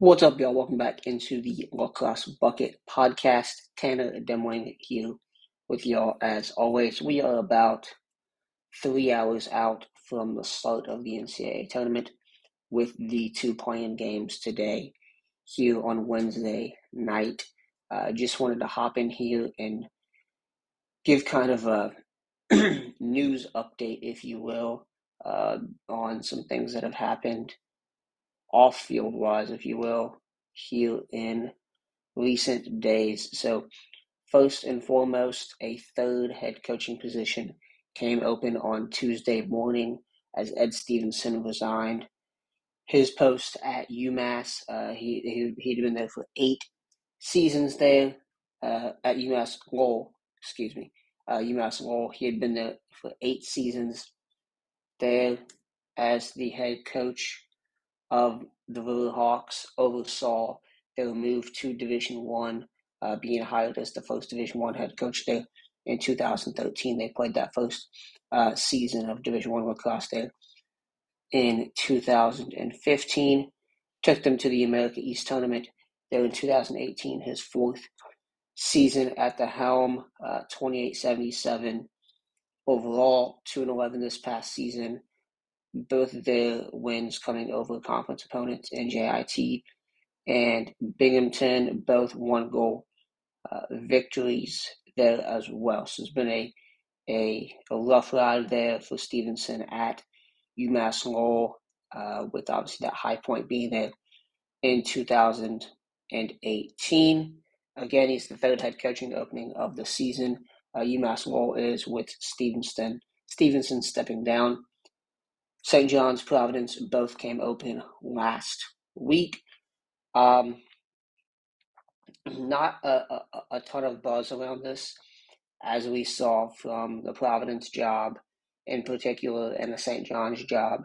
What's up, y'all? Welcome back into the Lacrosse Bucket podcast. Tanner Demling here with y'all as always. We are about three hours out from the start of the NCAA tournament with the two playing games today here on Wednesday night. Uh, just wanted to hop in here and give kind of a news update, if you will, uh, on some things that have happened off field wise, if you will, here in recent days. So, first and foremost, a third head coaching position came open on Tuesday morning as Ed Stevenson resigned his post at UMass. Uh, he, he he'd been there for eight seasons there uh, at UMass Lowell. Excuse me, uh, UMass Lowell. He had been there for eight seasons there as the head coach of the Riverhawks. Oversaw their move to Division One, uh, being hired as the first Division One head coach there in 2013. They played that first uh, season of Division One lacrosse there in 2015. Took them to the America East tournament there in 2018. His fourth season at the helm, uh, 2877 overall, 2 and 11 this past season. Both their wins coming over conference opponents in NJIT and Binghamton, both one goal uh, victories there as well. So it's been a, a, a rough ride there for Stevenson at UMass Lowell, uh, with obviously that high point being there in 2018. Again, he's the third head coaching opening of the season. Uh, UMass Lowell is with Stevenson. Stevenson stepping down. St. John's, Providence both came open last week. Um, not a, a, a ton of buzz around this, as we saw from the Providence job in particular and the St. John's job.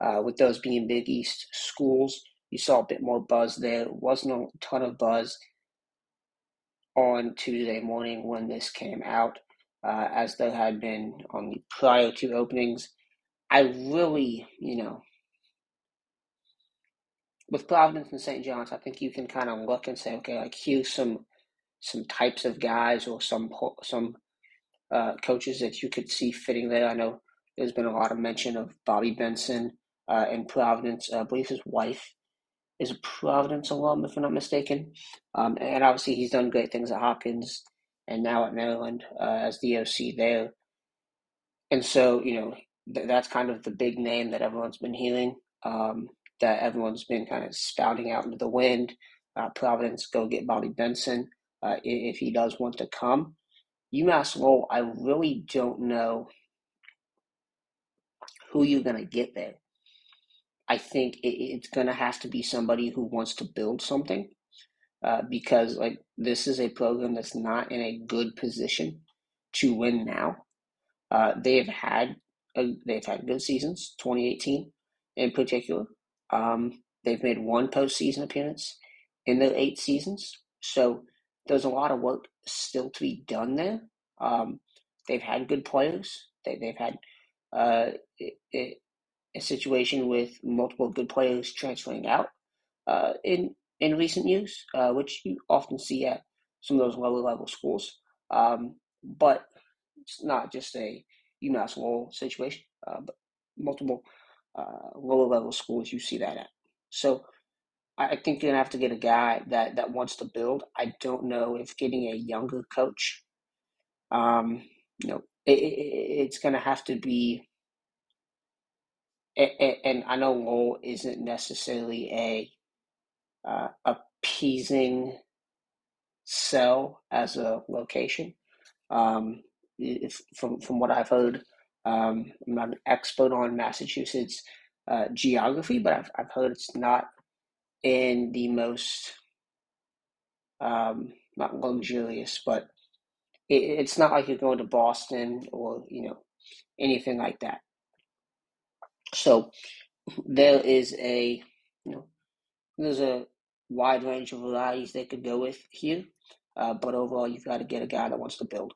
Uh, with those being Big East schools, you saw a bit more buzz there. Wasn't a ton of buzz on Tuesday morning when this came out, uh, as there had been on the prior two openings. I really, you know, with Providence and St. John's, I think you can kind of look and say, okay, like here's some some types of guys or some some uh, coaches that you could see fitting there. I know there's been a lot of mention of Bobby Benson uh, in Providence. Uh, I believe his wife is a Providence alum, if I'm not mistaken. Um, and obviously, he's done great things at Hopkins and now at Maryland uh, as the OC there. And so, you know, th- that's kind of the big name that everyone's been hearing, um, that everyone's been kind of spouting out into the wind. Uh, Providence, go get Bobby Benson uh, if he does want to come. UMass Lowell, I really don't know who you're going to get there. I think it, it's going to have to be somebody who wants to build something uh, because like this is a program that's not in a good position to win now. Uh, they have had they've had good seasons, 2018 in particular. Um, they've made one postseason appearance in their eight seasons, so there's a lot of work still to be done there. Um, they've had good players. They, they've had uh, a, a situation with multiple good players transferring out uh, in in recent years, uh, which you often see at some of those lower level schools. Um, but it's not just a UMass Lowell situation, uh, but multiple uh, lower level schools you see that at. So I think you're gonna have to get a guy that that wants to build. I don't know if getting a younger coach, um, you know, it, it, it's gonna have to be. And I know Lowell isn't necessarily a uh, appeasing sell as a location. Um, if, from from what I've heard, um, I'm not an expert on Massachusetts uh, geography, but I've I've heard it's not in the most um, not luxurious, but it, it's not like you're going to Boston or you know anything like that. So there is a you know there's a wide range of varieties they could go with here, uh, but overall you've got to get a guy that wants to build.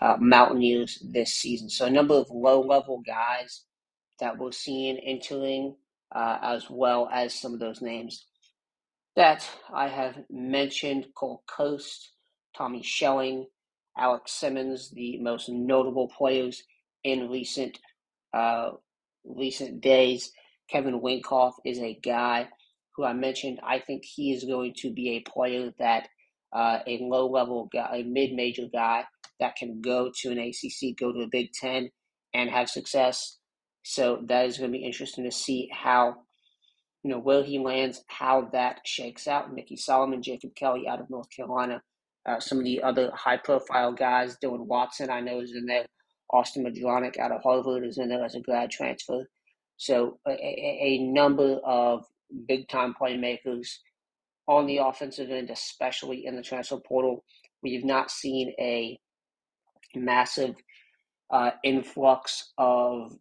Uh, Mountaineers this season. So a number of low level guys that we're seeing entering, uh, as well as some of those names that I have mentioned: Cole Coast, Tommy Schelling, Alex Simmons, the most notable players in recent uh, recent days. Kevin Winkoff is a guy who I mentioned. I think he is going to be a player that uh, a low level guy, a mid major guy that can go to an ACC, go to a Big Ten, and have success. So that is going to be interesting to see how, you know, where he lands, how that shakes out. Mickey Solomon, Jacob Kelly out of North Carolina, uh, some of the other high profile guys, Dylan Watson, I know is in there. Austin Madronic out of Harvard is in there as a grad transfer. So a, a, number of big time playmakers on the offensive end, especially in the transfer portal. We've not seen a massive uh, influx of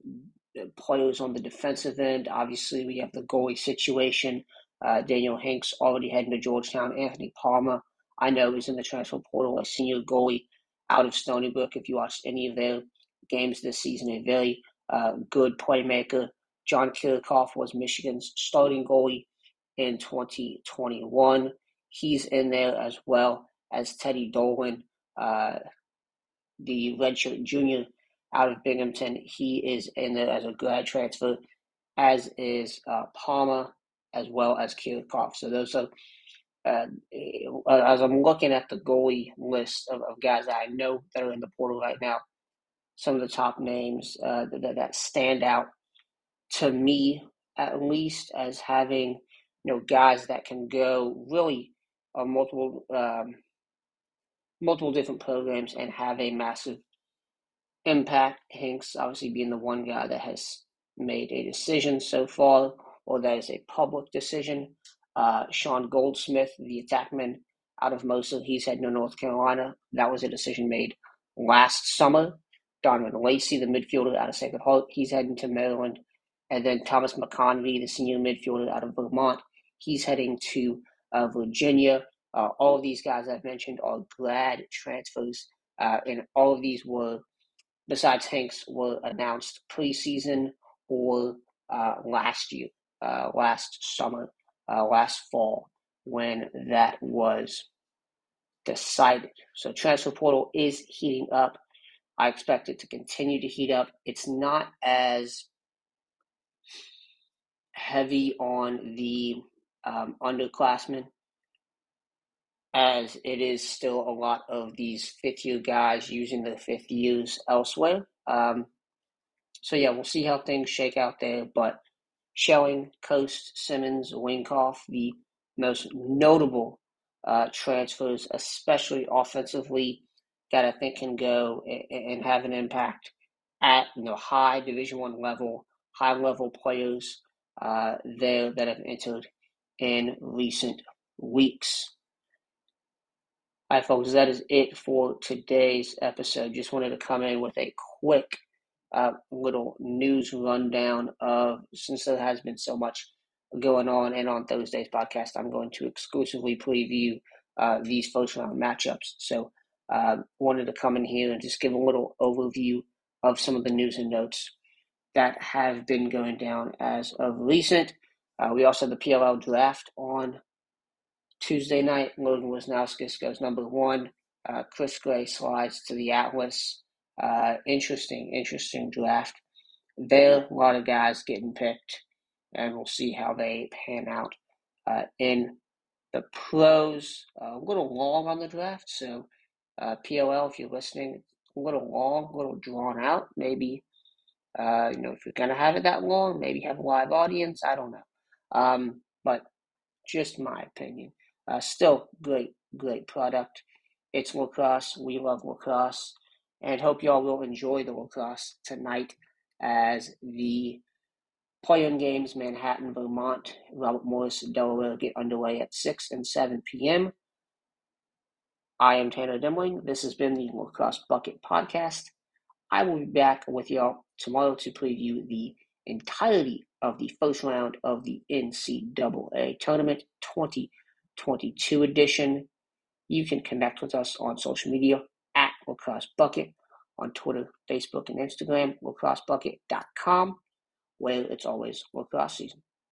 players on the defensive end. Obviously, we have the goalie situation. Uh, Daniel Hanks already heading to Georgetown. Anthony Palmer, I know, is in the transfer portal, a senior goalie out of Stony Brook. If you watched any of their games this season, a very uh, good playmaker. John Kirchhoff was Michigan's starting goalie in 2021. He's in there as well as Teddy Dolan, uh, the redshirt junior out of Binghamton. He is in there as a grad transfer, as is uh, Palmer, as well as Kirchhoff. So those are, uh, as I'm looking at the goalie list of, of, guys that I know that are in the portal right now, some of the top names uh, that, that stand out to me, at least, as having you know guys that can go really on multiple um, multiple different programs and have a massive impact. Hanks obviously being the one guy that has made a decision so far, or that is a public decision. Uh, Sean Goldsmith, the attackman out of Marist, he's heading to North Carolina. That was a decision made last summer. Donovan Lacey, the midfielder out of Sacred Heart, he's heading to Maryland. And then Thomas McConvey, the senior midfielder out of Vermont, He's heading to uh, Virginia. Uh, all of these guys I've mentioned are glad transfers, uh, and all of these were, besides Hanks, were announced preseason or uh, last year, uh, last summer, uh, last fall, when that was decided. So transfer portal is heating up. I expect it to continue to heat up. It's not as heavy on the um, underclassmen, as it is still a lot of these fifth year guys using the fifth years elsewhere. Um, so yeah, we'll see how things shake out there. But Schelling, Coast, Simmons, Winkoff, the most notable uh, transfers, especially offensively, that I think can go and have an impact at you know high Division One level, high level players uh, there that have entered in recent weeks. Right, folks, that is it for today's episode. Just wanted to come in with a quick uh, little news rundown of since there has been so much going on, and on Thursday's podcast, I'm going to exclusively preview uh, these first round matchups. So, uh, wanted to come in here and just give a little overview of some of the news and notes that have been going down as of recent. Uh, we also have the PLL draft on Tuesday night. Logan Wisnauskas goes number one. Uh, Chris Gray slides to the Atlas. Uh, interesting, interesting draft. There, a lot of guys getting picked, and we'll see how they pan out uh, in the pros. a little long on the draft, so uh, PLL, if you're listening, a little long, a little drawn out. Maybe, uh, you know, if you're going to have it that long, maybe have a live audience. I don't know. Um, but just my opinion. Uh, still great, great product. It's lacrosse. We love lacrosse. And hope y'all will enjoy the lacrosse tonight as the play-in games, Manhattan, Vermont, Robert Morris, Delaware get underway at 6 and 7 p.m. I am Tanner Demling. This has been the Lacrosse Bucket Podcast. I will be back with y'all tomorrow to preview the entirety of the first round of the NCAA Tournament 22 edition. You can connect with us on social media at Lacrosse Bucket on Twitter, Facebook, and Instagram, lacrossebucket.com, where it's always lacrosse season.